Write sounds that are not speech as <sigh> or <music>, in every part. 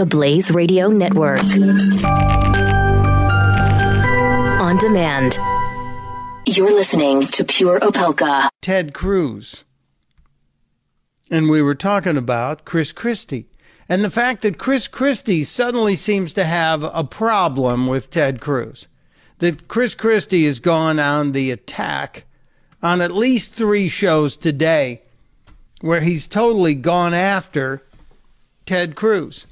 the Blaze Radio Network. On demand. You're listening to Pure Opelka. Ted Cruz. And we were talking about Chris Christie. And the fact that Chris Christie suddenly seems to have a problem with Ted Cruz. That Chris Christie has gone on the attack on at least three shows today where he's totally gone after Ted Cruz,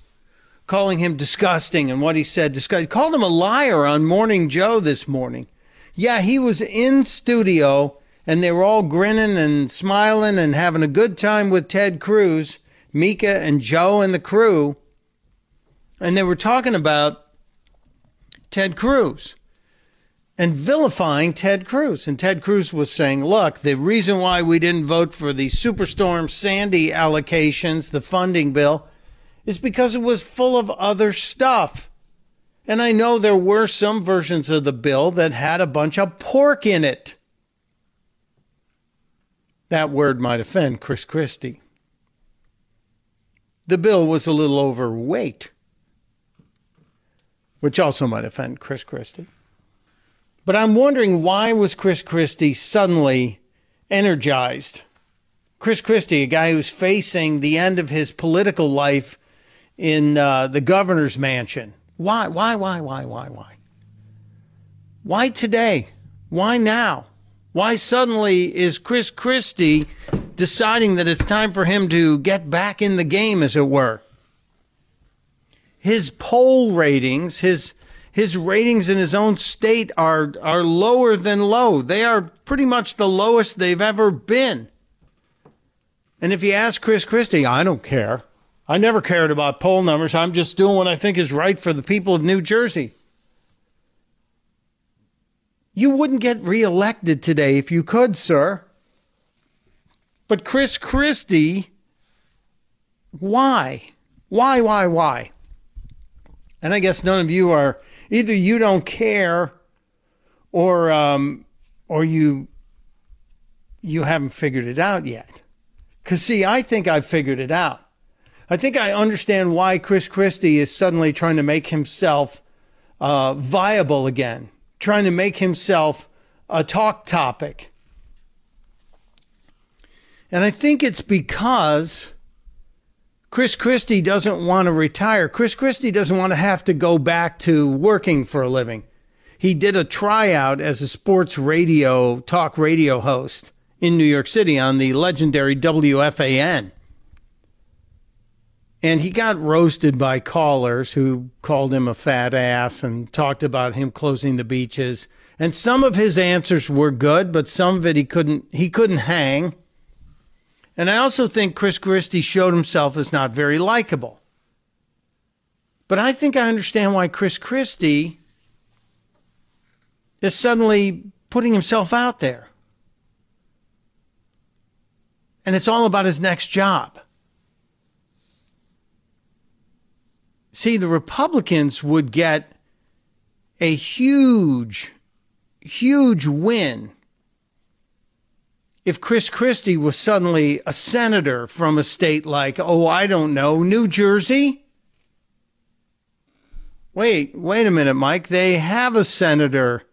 calling him disgusting and what he said. Disgusting. Called him a liar on Morning Joe this morning. Yeah, he was in studio and they were all grinning and smiling and having a good time with Ted Cruz, Mika and Joe and the crew. And they were talking about Ted Cruz and vilifying Ted Cruz. And Ted Cruz was saying, look, the reason why we didn't vote for the Superstorm Sandy allocations, the funding bill, is because it was full of other stuff. And I know there were some versions of the bill that had a bunch of pork in it. That word might offend Chris Christie. The bill was a little overweight, which also might offend Chris Christie. But I'm wondering why was Chris Christie suddenly energized? Chris Christie, a guy who's facing the end of his political life in uh, the governor's mansion. Why, why, why, why, why, why? Why today? Why now? Why suddenly is Chris Christie deciding that it's time for him to get back in the game, as it were? His poll ratings, his his ratings in his own state are are lower than low. They are pretty much the lowest they've ever been. And if you ask Chris Christie, I don't care. I never cared about poll numbers. I'm just doing what I think is right for the people of New Jersey. You wouldn't get reelected today if you could, sir. But Chris Christie, why? Why, why, why? And I guess none of you are either you don't care or um, or you you haven't figured it out yet. Cause see, I think I've figured it out. I think I understand why Chris Christie is suddenly trying to make himself uh, viable again, trying to make himself a talk topic. And I think it's because Chris Christie doesn't want to retire. Chris Christie doesn't want to have to go back to working for a living. He did a tryout as a sports radio, talk radio host in New York City on the legendary WFAN. And he got roasted by callers who called him a fat ass and talked about him closing the beaches. And some of his answers were good, but some of it he couldn't he couldn't hang. And I also think Chris Christie showed himself as not very likable. But I think I understand why Chris Christie is suddenly putting himself out there. And it's all about his next job. See, the Republicans would get a huge, huge win if Chris Christie was suddenly a senator from a state like, oh, I don't know, New Jersey? Wait, wait a minute, Mike. They have a senator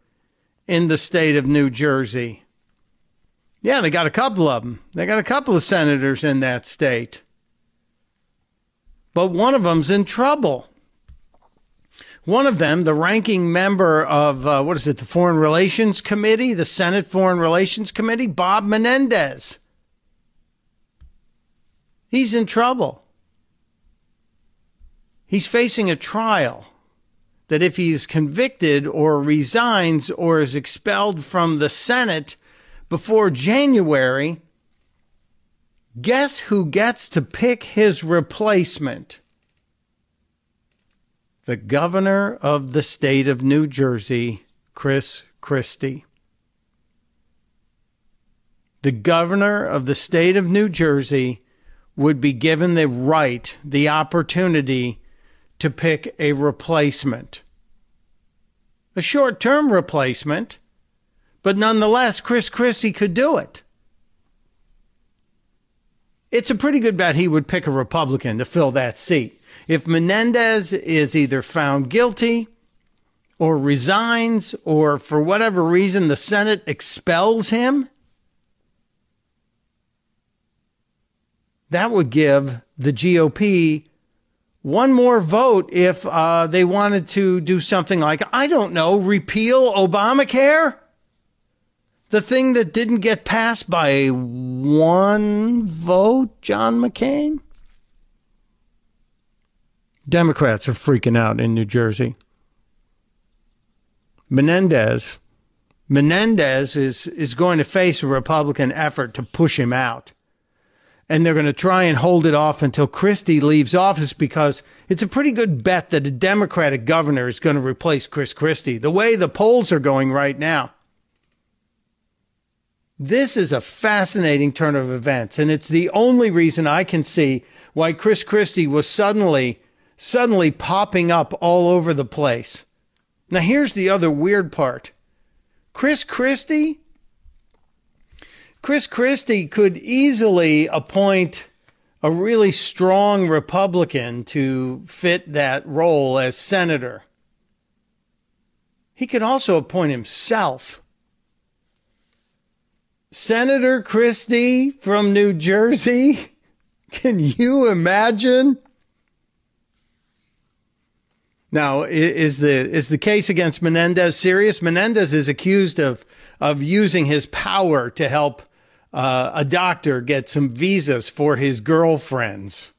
in the state of New Jersey. Yeah, they got a couple of them. They got a couple of senators in that state. But one of them's in trouble. One of them, the ranking member of, uh, what is it, the Foreign Relations Committee, the Senate Foreign Relations Committee, Bob Menendez. He's in trouble. He's facing a trial that if he's convicted or resigns or is expelled from the Senate before January, guess who gets to pick his replacement? the governor of the state of New Jersey, Chris Christie. The governor of the state of New Jersey would be given the right, the opportunity to pick a replacement. A short term replacement, but nonetheless, Chris Christie could do it. It's a pretty good bet he would pick a Republican to fill that seat. If Menendez is either found guilty or resigns, or for whatever reason the Senate expels him, that would give the GOP one more vote if uh, they wanted to do something like, I don't know, repeal Obamacare? The thing that didn't get passed by one vote, John McCain? Democrats are freaking out in New Jersey. Menendez, Menendez is, is going to face a Republican effort to push him out and they're going to try and hold it off until Christie leaves office because it's a pretty good bet that a Democratic governor is going to replace Chris Christie, the way the polls are going right now. This is a fascinating turn of events, and it's the only reason I can see why Chris Christie was suddenly, suddenly popping up all over the place. Now, here's the other weird part Chris Christie Chris Christie could easily appoint a really strong Republican to fit that role as senator. He could also appoint himself. Senator Christie from New Jersey. <laughs> Can you imagine? Now, is the is the case against Menendez serious? Menendez is accused of of using his power to help uh, a doctor get some visas for his girlfriends.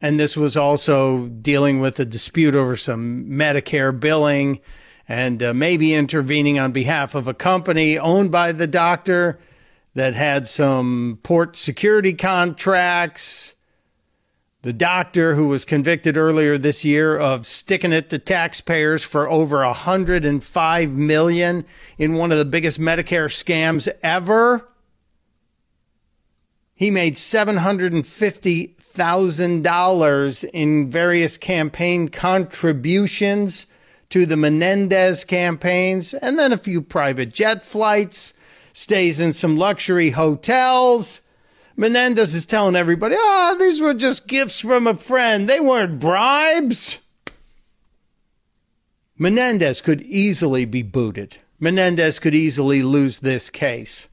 And this was also dealing with a dispute over some Medicare billing and uh, maybe intervening on behalf of a company owned by the doctor that had some port security contracts. The doctor who was convicted earlier this year of sticking it to taxpayers for over 105 million in one of the biggest Medicare scams ever. He made $750,000 in various campaign contributions to the Menendez campaigns, and then a few private jet flights, stays in some luxury hotels. Menendez is telling everybody, oh, these were just gifts from a friend. They weren't bribes. Menendez could easily be booted. Menendez could easily lose this case.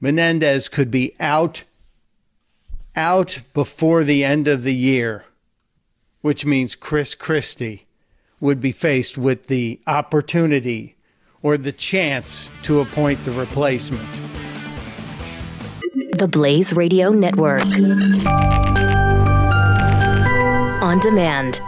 Menendez could be out out before the end of the year, which means Chris Christie would be faced with the opportunity or the chance to appoint the replacement. The Blaze Radio Network. On demand